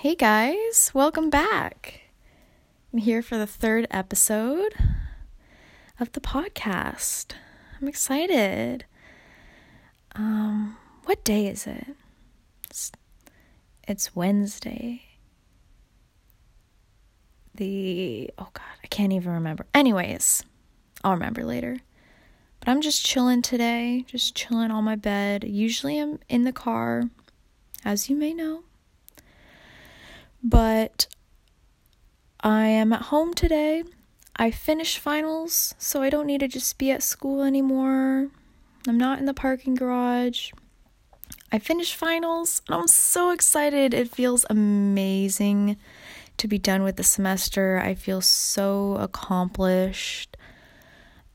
Hey guys, welcome back. I'm here for the third episode of the podcast. I'm excited. Um, what day is it? It's, it's Wednesday. The oh god, I can't even remember. Anyways, I'll remember later. But I'm just chilling today, just chilling on my bed. Usually I'm in the car, as you may know. But I am at home today. I finished finals, so I don't need to just be at school anymore. I'm not in the parking garage. I finished finals and I'm so excited. It feels amazing to be done with the semester. I feel so accomplished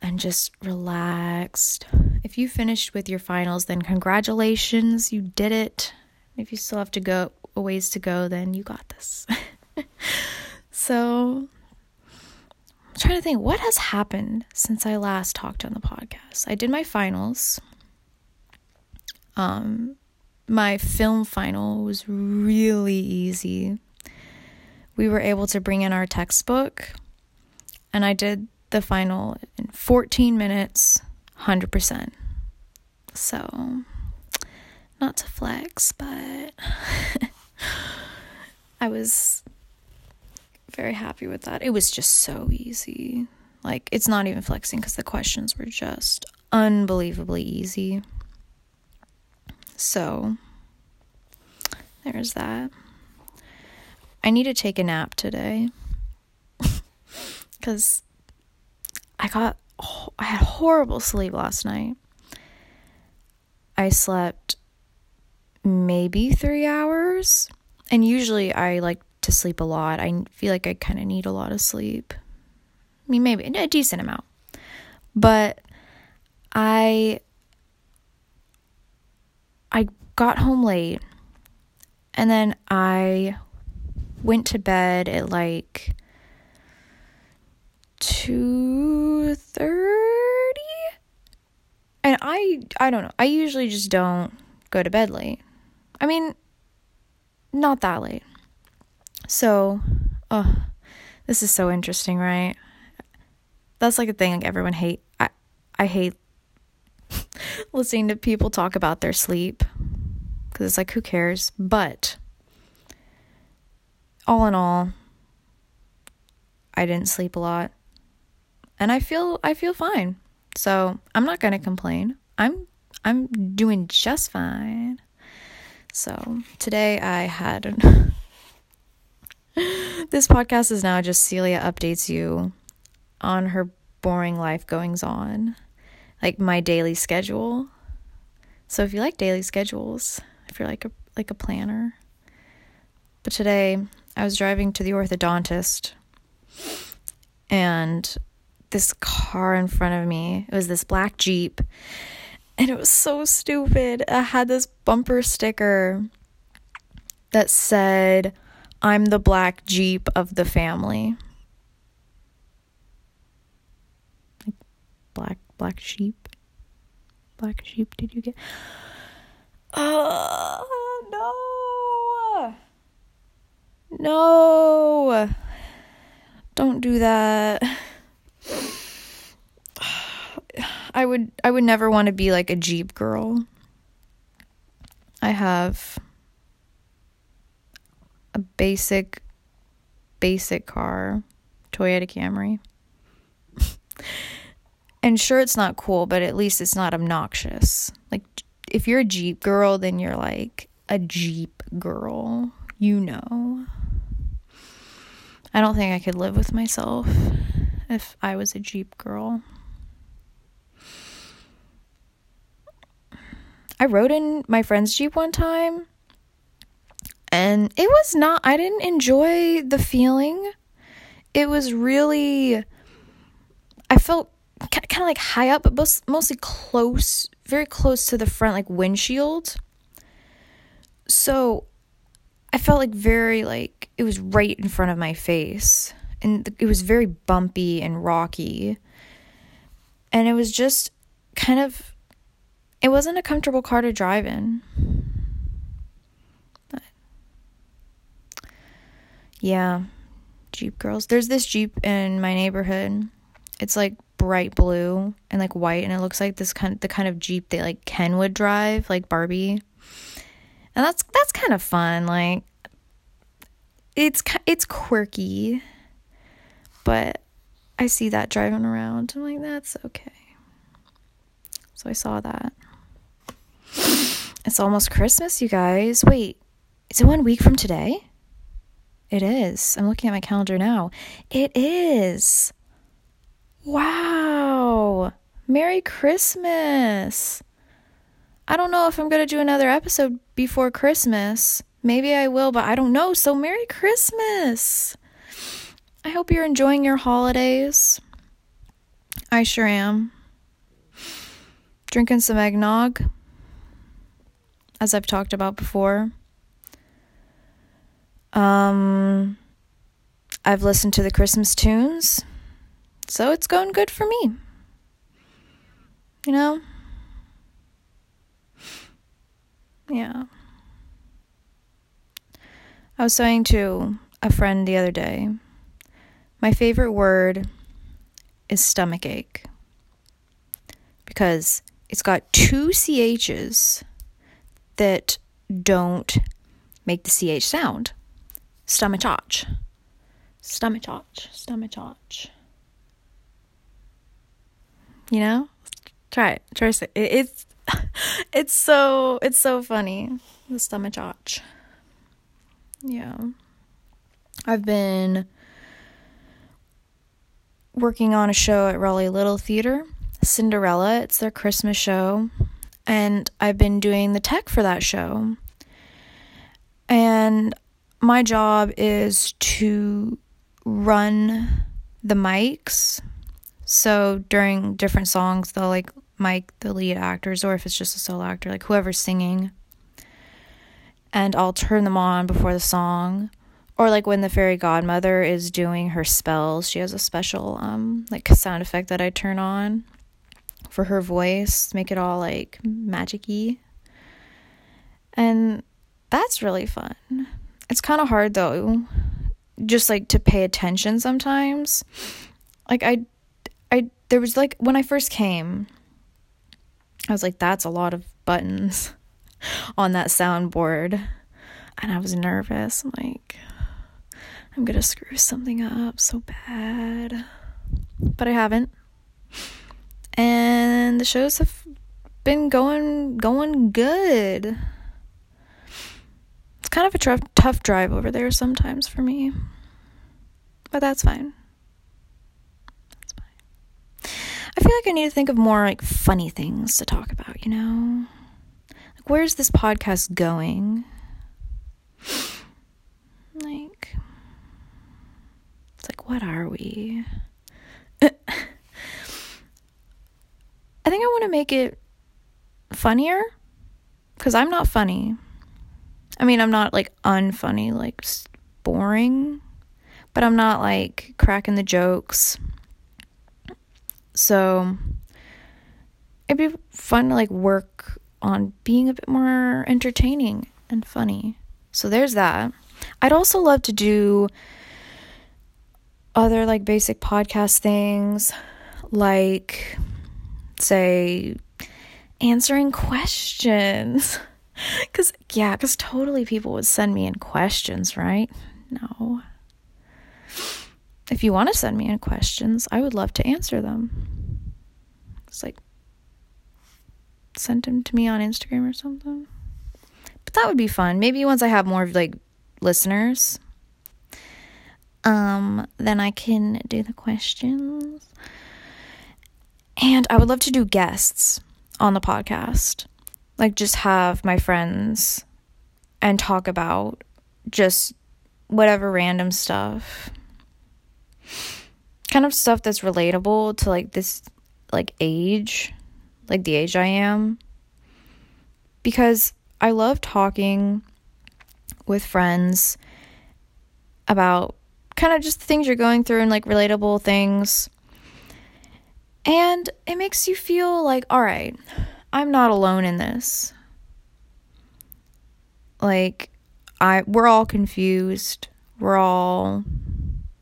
and just relaxed. If you finished with your finals, then congratulations, you did it. If you still have to go a ways to go, then you got this. so I'm trying to think what has happened since I last talked on the podcast. I did my finals. Um my film final was really easy. We were able to bring in our textbook and I did the final in 14 minutes, 100%. So, not to flex, but I was very happy with that. It was just so easy. Like, it's not even flexing because the questions were just unbelievably easy. So, there's that. I need to take a nap today because I got I had horrible sleep last night. I slept maybe 3 hours and usually I like to sleep a lot. I feel like I kind of need a lot of sleep. I mean maybe a decent amount. But I I got home late and then I went to bed at like 2:30 and I I don't know. I usually just don't go to bed late. I mean, not that late. So, oh, this is so interesting, right? That's like a thing like everyone hate I I hate listening to people talk about their sleep cuz it's like who cares? But all in all, I didn't sleep a lot and I feel I feel fine. So, I'm not to complain. I'm I'm doing just fine. So, today I had This podcast is now just Celia updates you on her boring life goings on, like my daily schedule. So, if you like daily schedules, if you're like a like a planner. But today I was driving to the orthodontist and this car in front of me. It was this black Jeep. And it was so stupid. I had this bumper sticker that said, I'm the black Jeep of the family. Like black black sheep. Black sheep, did you get? Oh no. No. Don't do that. I would I would never want to be like a Jeep girl. I have a basic basic car, Toyota Camry. and sure it's not cool, but at least it's not obnoxious. Like if you're a Jeep girl, then you're like a Jeep girl. You know. I don't think I could live with myself if I was a Jeep girl. I rode in my friend's Jeep one time and it was not, I didn't enjoy the feeling. It was really, I felt kind of like high up, but mostly close, very close to the front, like windshield. So I felt like very, like, it was right in front of my face. And it was very bumpy and rocky. And it was just kind of it wasn't a comfortable car to drive in. But Yeah. Jeep girls. There's this Jeep in my neighborhood. It's like bright blue and like white and it looks like this kind the kind of Jeep that like Ken would drive, like Barbie. And that's that's kind of fun. Like it's it's quirky. But I see that driving around. I'm like that's okay. So I saw that. It's almost Christmas, you guys. Wait, is it one week from today? It is. I'm looking at my calendar now. It is. Wow. Merry Christmas. I don't know if I'm going to do another episode before Christmas. Maybe I will, but I don't know. So, Merry Christmas. I hope you're enjoying your holidays. I sure am. Drinking some eggnog, as I've talked about before. Um, I've listened to the Christmas tunes, so it's going good for me. You know? Yeah. I was saying to a friend the other day, my favorite word is stomach ache because it's got two CHs that don't make the CH sound. Stomach-och. Stomach-och. Stomach-och. You know? Try it. Try it. It's it's so it's so funny. The stomach-och. Yeah. I've been working on a show at Raleigh Little Theater, Cinderella. It's their Christmas show. And I've been doing the tech for that show. And my job is to run the mics. So during different songs, they'll like mic the lead actors, or if it's just a solo actor, like whoever's singing. And I'll turn them on before the song. Or like when the fairy godmother is doing her spells, she has a special um like sound effect that I turn on for her voice, make it all like magicy. And that's really fun. It's kind of hard though, just like to pay attention sometimes. Like I I there was like when I first came, I was like that's a lot of buttons on that soundboard. And I was nervous. I'm like I'm going to screw something up so bad. But I haven't. And the shows have been going going good It's kind of a tough, tough drive over there sometimes for me. But that's fine. That's fine. I feel like I need to think of more like funny things to talk about, you know? Like where's this podcast going? Like It's like what are we? I think I want to make it funnier cuz I'm not funny. I mean, I'm not like unfunny, like boring, but I'm not like cracking the jokes. So it'd be fun to like work on being a bit more entertaining and funny. So there's that. I'd also love to do other like basic podcast things like say answering questions. Because, yeah, because totally people would send me in questions, right? No. If you want to send me in questions, I would love to answer them. It's like, send them to me on Instagram or something. But that would be fun. Maybe once I have more, like, listeners, um, then I can do the questions. And I would love to do guests on the podcast. Like just have my friends and talk about just whatever random stuff. Kind of stuff that's relatable to like this like age like the age I am. Because I love talking with friends about kind of just the things you're going through and like relatable things and it makes you feel like all right I'm not alone in this. Like I we're all confused. we're all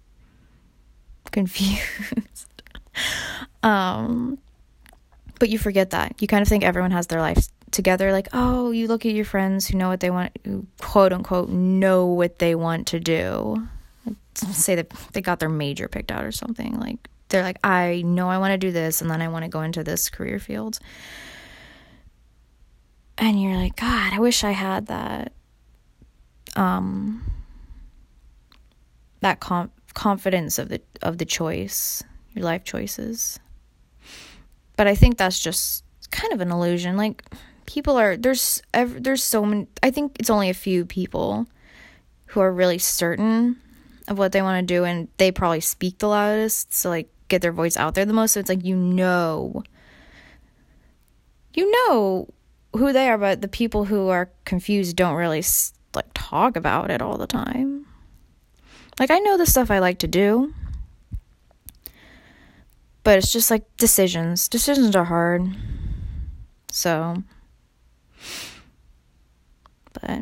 confused. um, but you forget that. You kind of think everyone has their life together. Like, oh, you look at your friends who know what they want, who quote unquote know what they want to do. Say that they got their major picked out or something. Like, they're like, I know I want to do this, and then I want to go into this career field. And you're like, God, I wish I had that. Um, that com- confidence of the of the choice, your life choices. But I think that's just kind of an illusion. Like people are there's there's so many. I think it's only a few people who are really certain of what they want to do, and they probably speak the loudest. So like get their voice out there the most. So it's like you know, you know who they are, but the people who are confused don't really like talk about it all the time. Like, I know the stuff I like to do, but it's just like decisions. Decisions are hard. So, but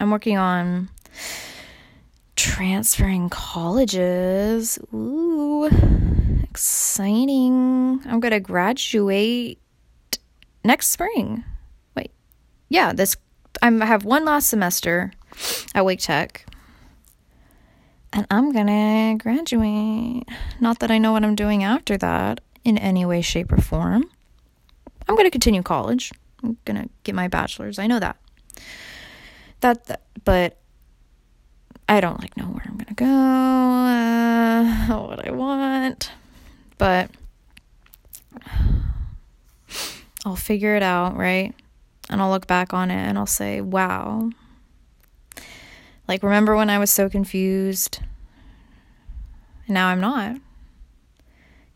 I'm working on transferring colleges. Ooh, exciting. I'm going to graduate next spring. Wait. Yeah, this I'm, I have one last semester at Wake Tech and I'm gonna graduate. Not that I know what I'm doing after that in any way, shape, or form. I'm gonna continue college. I'm gonna get my bachelor's. I know that. That, that but I don't like know where I'm gonna go, uh, what I want, but I'll figure it out, right? And I'll look back on it and I'll say, wow, like, remember when I was so confused? Now I'm not.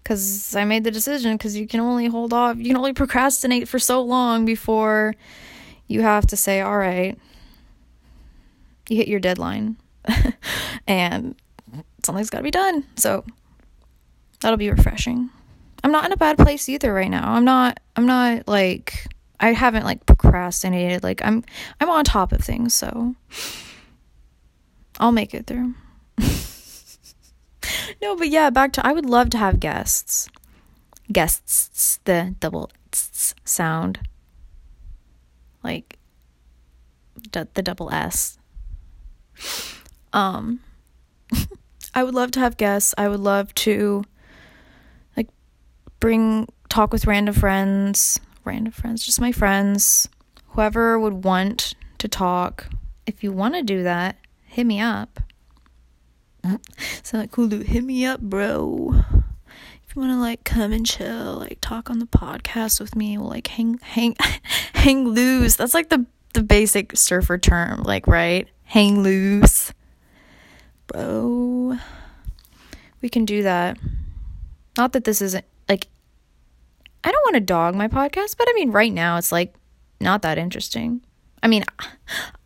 Because I made the decision, because you can only hold off, you can only procrastinate for so long before you have to say, all right, you hit your deadline. and something's got to be done. So that'll be refreshing. I'm not in a bad place either right now. I'm not, I'm not like, I haven't like procrastinated. Like, I'm, I'm on top of things. So, I'll make it through. no, but yeah, back to I would love to have guests. Guests, the double sound. Like d- the double S. Um I would love to have guests. I would love to like bring talk with random friends, random friends, just my friends, whoever would want to talk. If you want to do that, hit me up. Sound like cool dude, hit me up, bro. If you wanna like come and chill, like talk on the podcast with me, we'll like hang hang hang loose. That's like the the basic surfer term, like right? Hang loose. Bro. We can do that. Not that this isn't like I don't want to dog my podcast, but I mean right now it's like not that interesting. I mean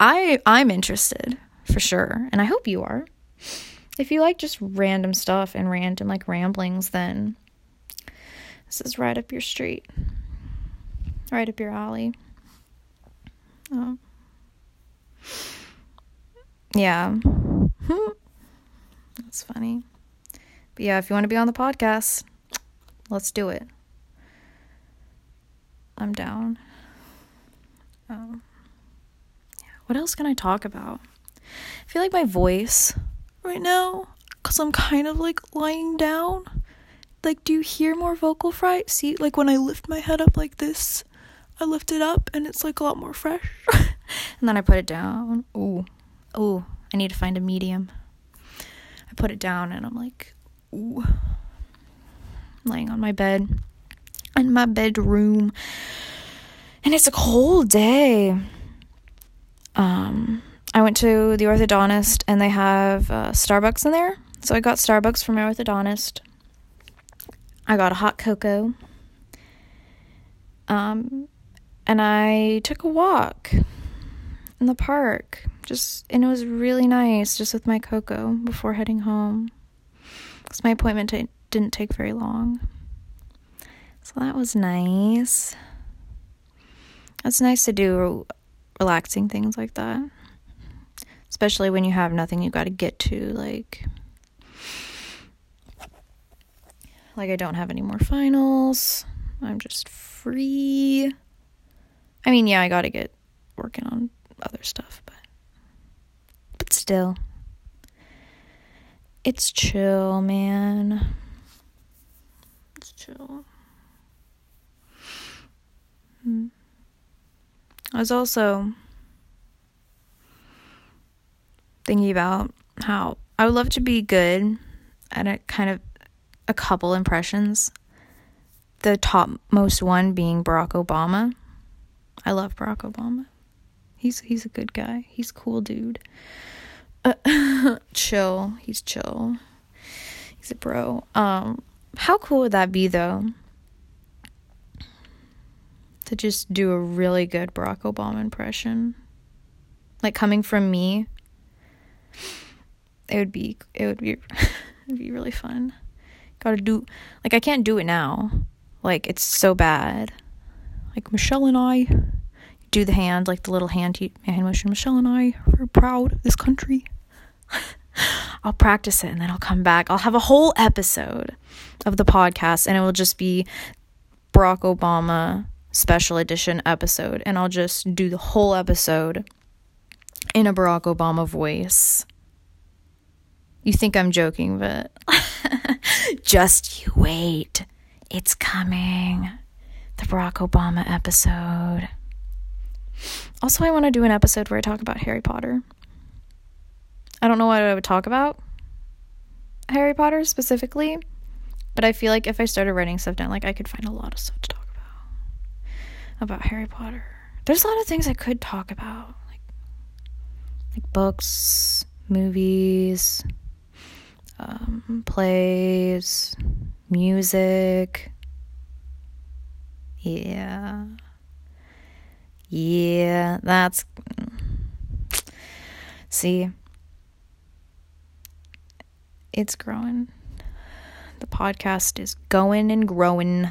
I I'm interested for sure. And I hope you are. If you like just random stuff and random like ramblings, then this is right up your street, right up your alley. Oh. Yeah. Hmm. That's funny. But yeah, if you want to be on the podcast, let's do it. I'm down. Um, yeah. What else can I talk about? I feel like my voice right now, because I'm kind of like lying down. Like, do you hear more vocal fry? See, like when I lift my head up like this, I lift it up and it's like a lot more fresh. and then I put it down. Ooh, ooh, I need to find a medium. I put it down and I'm like, ooh, laying on my bed in my bedroom. And it's a cold day. Um, I went to the orthodontist and they have uh, Starbucks in there. So I got Starbucks from my orthodontist. I got a hot cocoa. Um, and I took a walk in the park. Just and it was really nice just with my cocoa before heading home. Cuz my appointment t- didn't take very long. So that was nice. It's nice to do relaxing things like that especially when you have nothing you got to get to like like I don't have any more finals. I'm just free. I mean, yeah, I got to get working on other stuff, but but still it's chill, man. It's chill. Hmm. I was also thinking about how I would love to be good at a kind of a couple impressions. The topmost one being Barack Obama. I love Barack Obama. He's he's a good guy. He's cool dude. Uh, chill. He's chill. He's a bro. Um how cool would that be though? To just do a really good Barack Obama impression. Like coming from me. It would be it would be it would be really fun. Gotta do, like, I can't do it now. Like, it's so bad. Like, Michelle and I do the hand, like the little hand, hand motion. Michelle and I are proud of this country. I'll practice it and then I'll come back. I'll have a whole episode of the podcast and it will just be Barack Obama special edition episode. And I'll just do the whole episode in a Barack Obama voice. You think I'm joking, but just you wait. It's coming. The Barack Obama episode. Also, I want to do an episode where I talk about Harry Potter. I don't know what I would talk about Harry Potter specifically, but I feel like if I started writing stuff down, like I could find a lot of stuff to talk about about Harry Potter. There's a lot of things I could talk about, like like books, movies, um, plays, music. Yeah. Yeah, that's. See, it's growing. The podcast is going and growing.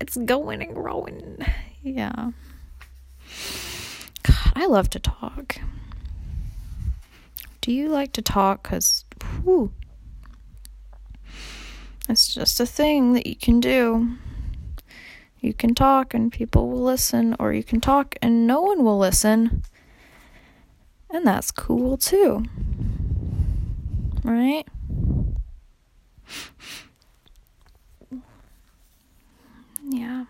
It's going and growing. Yeah. God, I love to talk. Do you like to talk? Because, it's just a thing that you can do. You can talk and people will listen, or you can talk and no one will listen. And that's cool too. Right? Yeah.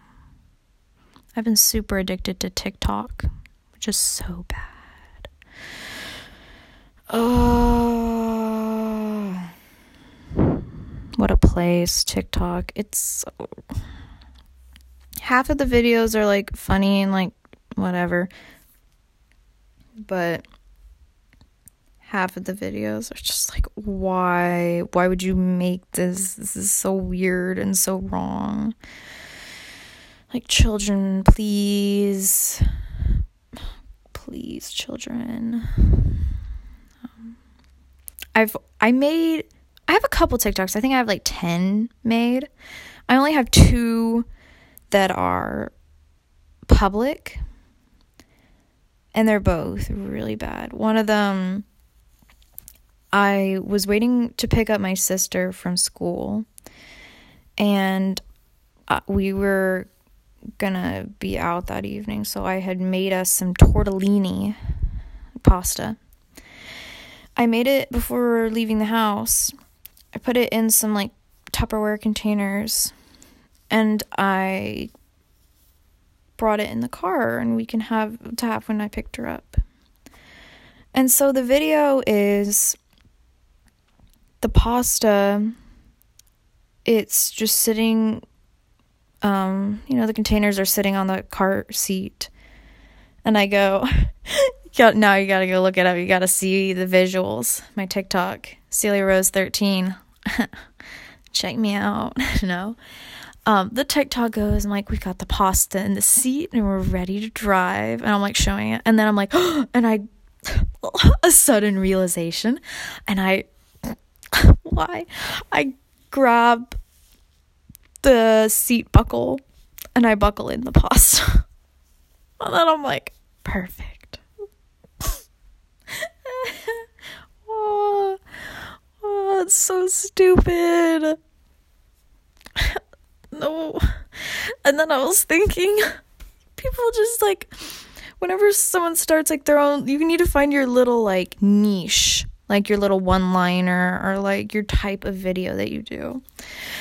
I've been super addicted to TikTok, which is so bad. Oh what a place TikTok. It's so... half of the videos are like funny and like whatever. But half of the videos are just like why why would you make this this is so weird and so wrong like children please please children um, i've i made I have a couple TikToks. I think I have like 10 made. I only have two that are public. And they're both really bad. One of them, I was waiting to pick up my sister from school. And uh, we were gonna be out that evening. So I had made us some tortellini pasta. I made it before leaving the house I put it in some like Tupperware containers and I brought it in the car and we can have to have when I picked her up. And so the video is the pasta it's just sitting um you know the containers are sitting on the car seat and I go now you got to go look it up you got to see the visuals my TikTok Celia Rose 13. Check me out. no um, the TikTok goes, and like we got the pasta in the seat, and we're ready to drive, and I'm like showing it, and then I'm like, oh, and I a sudden realization, and I why? I grab the seat buckle and I buckle in the pasta, and then I'm like, perfect. oh, oh, that's so stupid no. And then I was thinking, people just like, whenever someone starts like their own, you need to find your little like niche, like your little one liner or like your type of video that you do.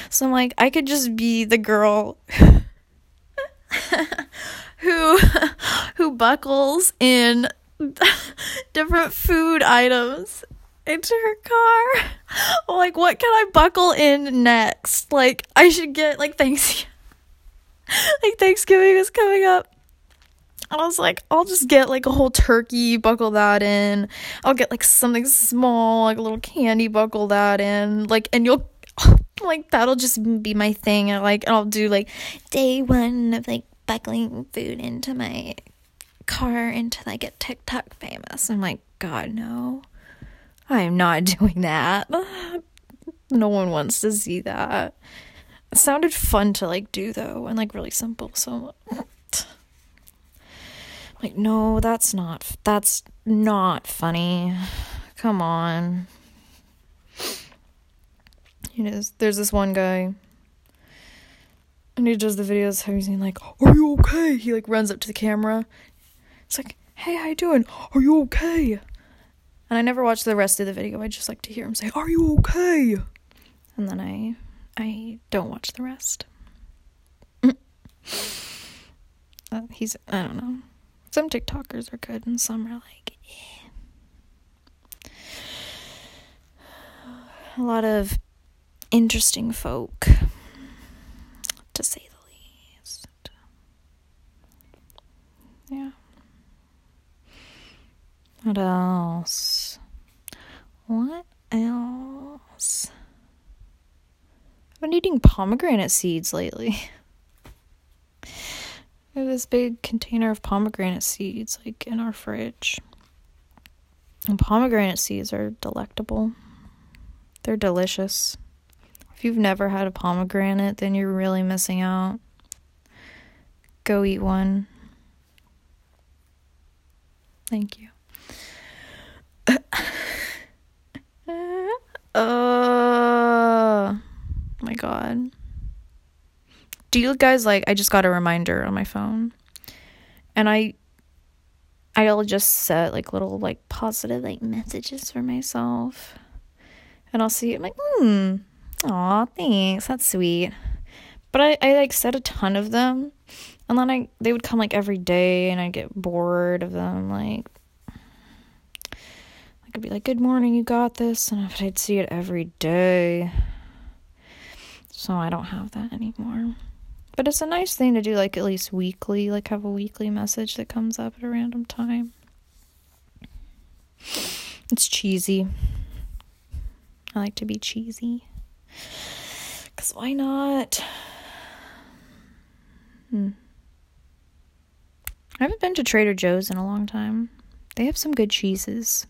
So I'm like, I could just be the girl who who buckles in different food items into her car. like, what can I buckle in next? Like, I should get like thanks, like Thanksgiving is coming up. I was like, I'll just get like a whole turkey, buckle that in. I'll get like something small, like a little candy, buckle that in. Like, and you'll like that'll just be my thing. And like, I'll do like day one of like buckling food into my car until I get TikTok famous. I'm like, God, no. I am not doing that. no one wants to see that. It sounded fun to like do though and like really simple. So like no, that's not that's not funny. Come on. You know, there's this one guy and he does the videos how he's like, "Are you okay?" He like runs up to the camera. It's like, "Hey, how you doing? Are you okay?" And I never watch the rest of the video. I just like to hear him say, "Are you okay?" And then I I don't watch the rest. uh, he's I don't know. Some TikTokers are good and some are like eh. a lot of interesting folk to say the least. Yeah. What else? What else? I've been eating pomegranate seeds lately. We have this big container of pomegranate seeds, like in our fridge. And pomegranate seeds are delectable. They're delicious. If you've never had a pomegranate, then you're really missing out. Go eat one. Thank you. Uh, my god. Do you guys like I just got a reminder on my phone. And I I'll just set like little like positive like messages for myself. And I'll see it like, hmm, Aw, thanks. That's sweet. But I, I like set a ton of them. And then I they would come like every day and I'd get bored of them. Like I could be like, Good morning, you got this and I'd see it every day. So I don't have that anymore. But it's a nice thing to do like at least weekly, like have a weekly message that comes up at a random time. It's cheesy. I like to be cheesy. Because why not? Hmm. I haven't been to Trader Joe's in a long time. They have some good cheeses.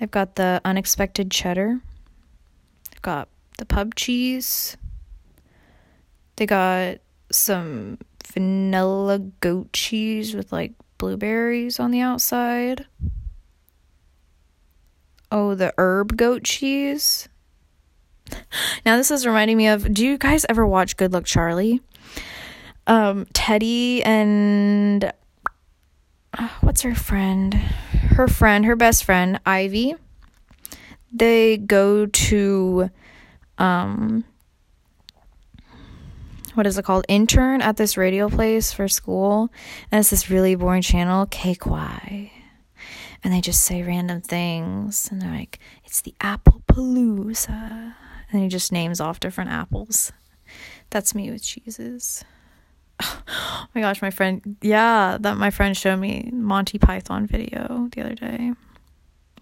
They've got the unexpected cheddar. They've got the pub cheese. They got some vanilla goat cheese with like blueberries on the outside. Oh, the herb goat cheese. Now this is reminding me of do you guys ever watch Good Luck Charlie? Um Teddy and what's her friend? Her friend, her best friend, Ivy. They go to um what is it called? Intern at this radio place for school. And it's this really boring channel, KQY. And they just say random things. And they're like, it's the Apple Palooza and he just names off different apples. That's me with cheeses. Oh my gosh, my friend, yeah, that my friend showed me Monty Python video the other day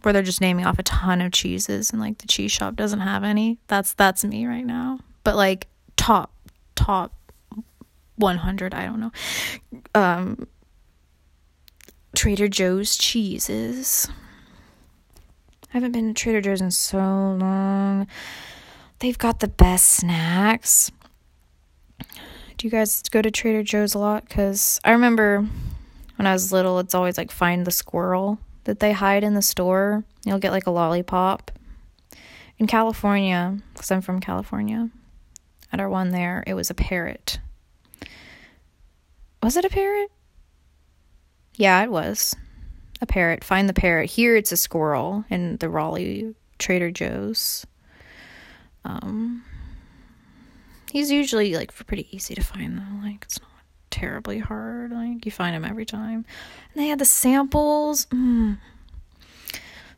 where they're just naming off a ton of cheeses and like the cheese shop doesn't have any. That's that's me right now. But like top top 100, I don't know. Um Trader Joe's cheeses. I haven't been to Trader Joe's in so long. They've got the best snacks. Do you guys go to Trader Joe's a lot? Because I remember when I was little, it's always like find the squirrel that they hide in the store. You'll get like a lollipop. In California, because I'm from California, at our one there, it was a parrot. Was it a parrot? Yeah, it was. A parrot. Find the parrot. Here it's a squirrel in the Raleigh Trader Joe's. Um, he's usually like pretty easy to find though. Like it's not terribly hard. Like you find him every time. And they had the samples. Mm.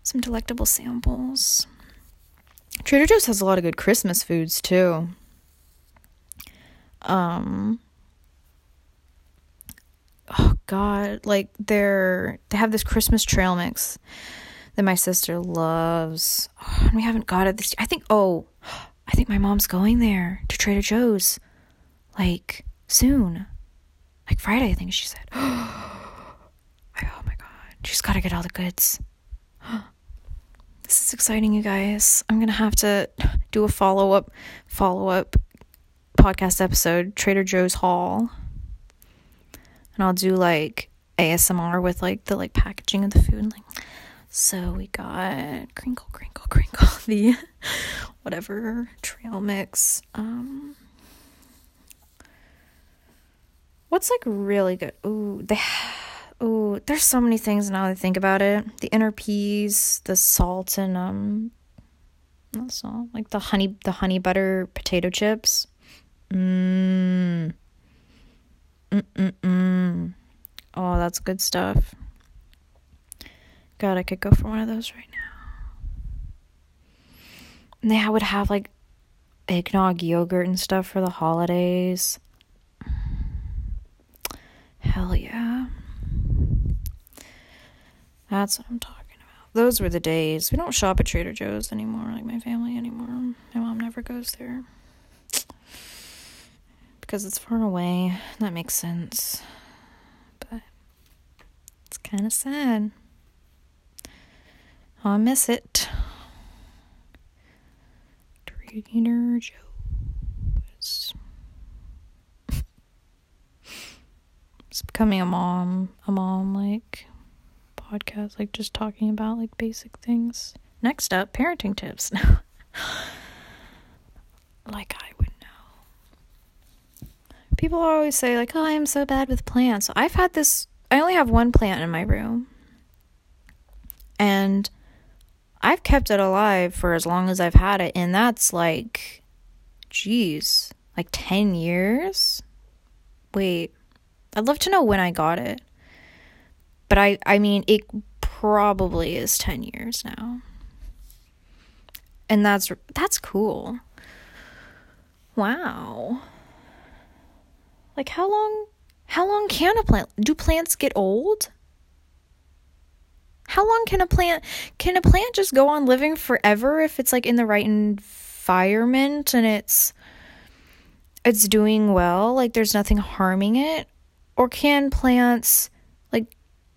Some delectable samples. Trader Joe's has a lot of good Christmas foods too. Um oh god, like they're they have this Christmas trail mix that my sister loves. Oh, and we haven't got it this year. I think oh, I think my mom's going there to Trader Joe's like soon. Like Friday, I think she said. oh my god. She's got to get all the goods. this is exciting, you guys. I'm to have to do a follow-up follow up podcast episode, Trader Joe's haul. And I'll do like ASMR with like the like packaging of the food like so we got crinkle crinkle crinkle the whatever trail mix um what's like really good ooh they ooh there's so many things now that I think about it the inner peas the salt and um not salt like the honey the honey butter potato chips Mmm. Mm-mm-mm. Oh, that's good stuff. God, I could go for one of those right now. And they would have like eggnog yogurt and stuff for the holidays. Hell yeah. That's what I'm talking about. Those were the days. We don't shop at Trader Joe's anymore, like my family anymore. My mom never goes there because it's far away. That makes sense. But it's kind of sad. I miss it. Trader Joe's. it's becoming a mom, a mom like podcast, like just talking about like basic things. Next up, parenting tips. like I would know. people always say like, "Oh, I am so bad with plants." I've had this I only have one plant in my room. And I've kept it alive for as long as I've had it, and that's like geez, like 10 years? Wait. I'd love to know when I got it. But I I mean, it probably is 10 years now. And that's that's cool. Wow. Like how long how long can a plant do plants get old? How long can a plant can a plant just go on living forever if it's like in the right environment and it's it's doing well, like there's nothing harming it? Or can plants like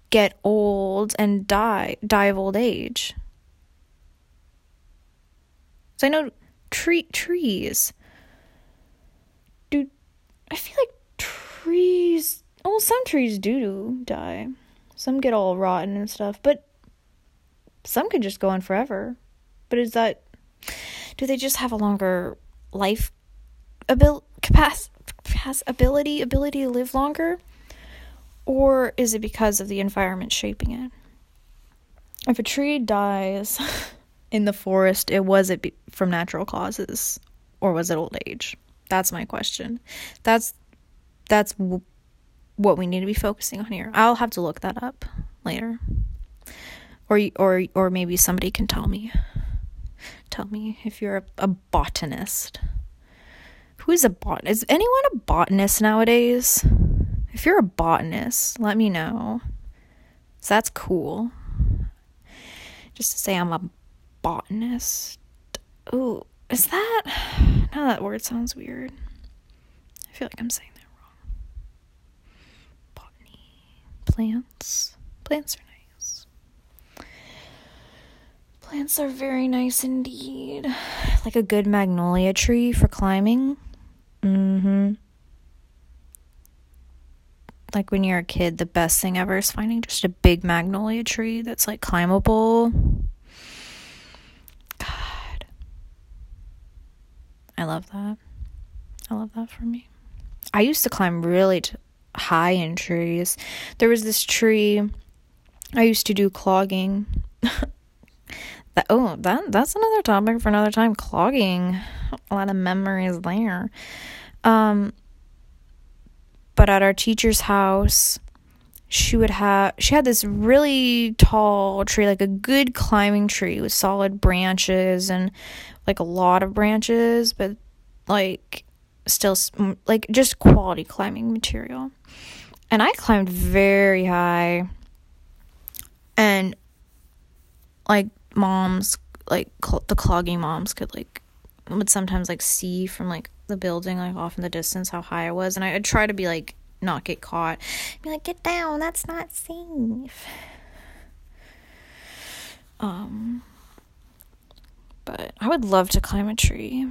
get old and die die of old age? So I know tree trees do I feel like trees well some trees do die some get all rotten and stuff but some can just go on forever. But is that do they just have a longer life abil- capacity ability ability to live longer? Or is it because of the environment shaping it? If a tree dies in the forest it was it be- from natural causes or was it old age? That's my question. That's that's what we need to be focusing on here. I'll have to look that up later. Or or or maybe somebody can tell me. Tell me if you're a, a botanist. Who is a bot? Is anyone a botanist nowadays? If you're a botanist, let me know. So that's cool. Just to say I'm a botanist. Ooh, is that? Now that word sounds weird. I feel like I'm saying plants. Plants are nice. Plants are very nice indeed. Like a good magnolia tree for climbing. Mm-hmm. Like when you're a kid, the best thing ever is finding just a big magnolia tree that's like climbable. God. I love that. I love that for me. I used to climb really t- high in trees. There was this tree I used to do clogging. that oh, that that's another topic for another time. Clogging. A lot of memories there. Um but at our teacher's house, she would have she had this really tall tree like a good climbing tree with solid branches and like a lot of branches but like still like just quality climbing material and i climbed very high and like moms like cl- the clogging moms could like would sometimes like see from like the building like off in the distance how high i was and i would try to be like not get caught. Be like, get down, that's not safe. Um, but I would love to climb a tree.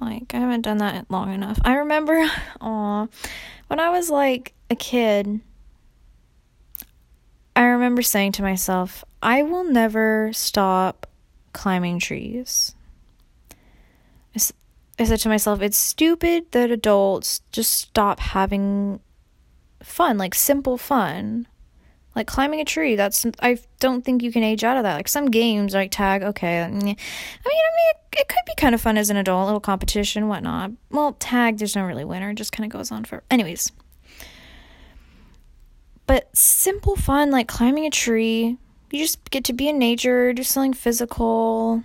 Like, I haven't done that long enough. I remember, aw, when I was like a kid, I remember saying to myself, I will never stop climbing trees. I said to myself, it's stupid that adults just stop having fun, like simple fun. Like climbing a tree, that's I don't think you can age out of that. Like some games like tag, okay. I mean, I mean, it, it could be kind of fun as an adult, a little competition, whatnot. Well, tag, there's no really winner, it just kind of goes on for. Anyways, but simple fun like climbing a tree, you just get to be in nature, do something physical,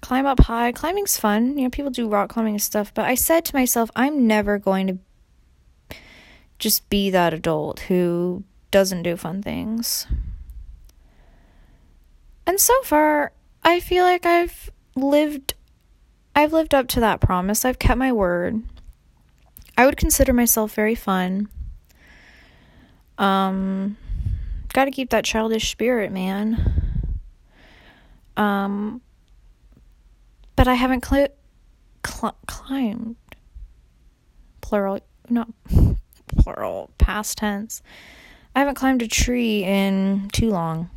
climb up high. Climbing's fun. You know, people do rock climbing and stuff, but I said to myself, I'm never going to just be that adult who doesn't do fun things. And so far, I feel like I've lived I've lived up to that promise. I've kept my word. I would consider myself very fun. Um got to keep that childish spirit, man. Um but I haven't cl- cl- climbed. Plural, not plural, past tense. I haven't climbed a tree in too long.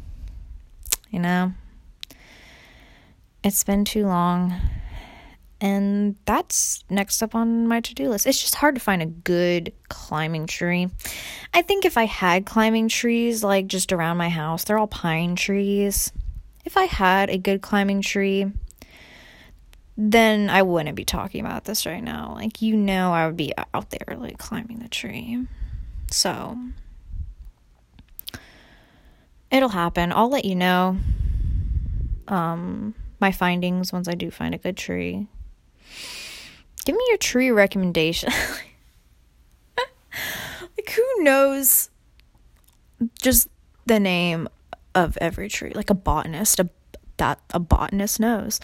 You know? It's been too long. And that's next up on my to do list. It's just hard to find a good climbing tree. I think if I had climbing trees like just around my house, they're all pine trees. If I had a good climbing tree, then I wouldn't be talking about this right now. Like, you know, I would be out there, like, climbing the tree. So, it'll happen. I'll let you know um, my findings once I do find a good tree. Give me your tree recommendation. like, who knows just the name of every tree? Like a botanist, a that a botanist knows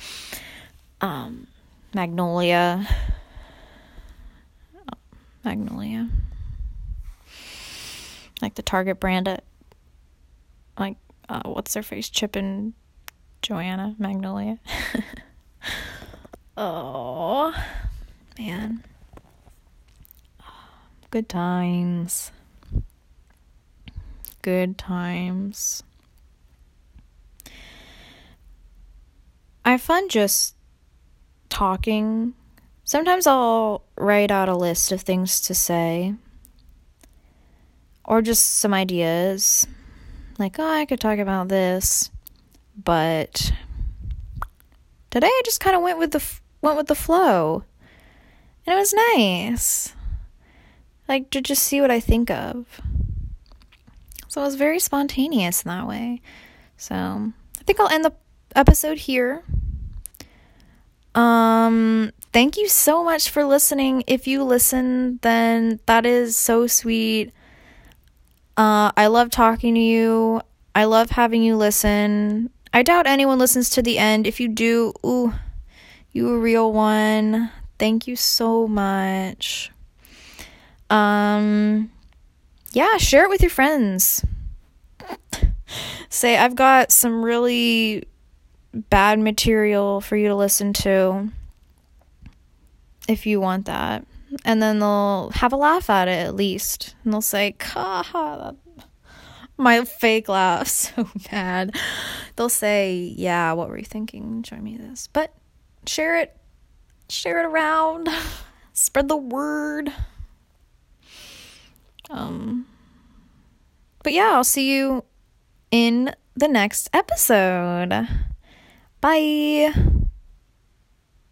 um, Magnolia. Magnolia. Like the Target brand at, like, uh, what's their face? Chip and Joanna Magnolia. oh, man. Good times. Good times. I find just talking, sometimes I'll write out a list of things to say or just some ideas. Like, oh, I could talk about this, but today I just kind of went with the went with the flow. And it was nice. Like to just see what I think of. So it was very spontaneous in that way. So, I think I'll end the episode here. Um, thank you so much for listening. If you listen, then that is so sweet. Uh, I love talking to you. I love having you listen. I doubt anyone listens to the end. If you do, ooh, you a real one. Thank you so much. Um, yeah, share it with your friends. Say, I've got some really bad material for you to listen to if you want that and then they'll have a laugh at it at least. And they'll say, ha my fake laugh so bad. They'll say, Yeah, what were you thinking? Show me this. But share it. Share it around. Spread the word. Um But yeah, I'll see you in the next episode. Bye.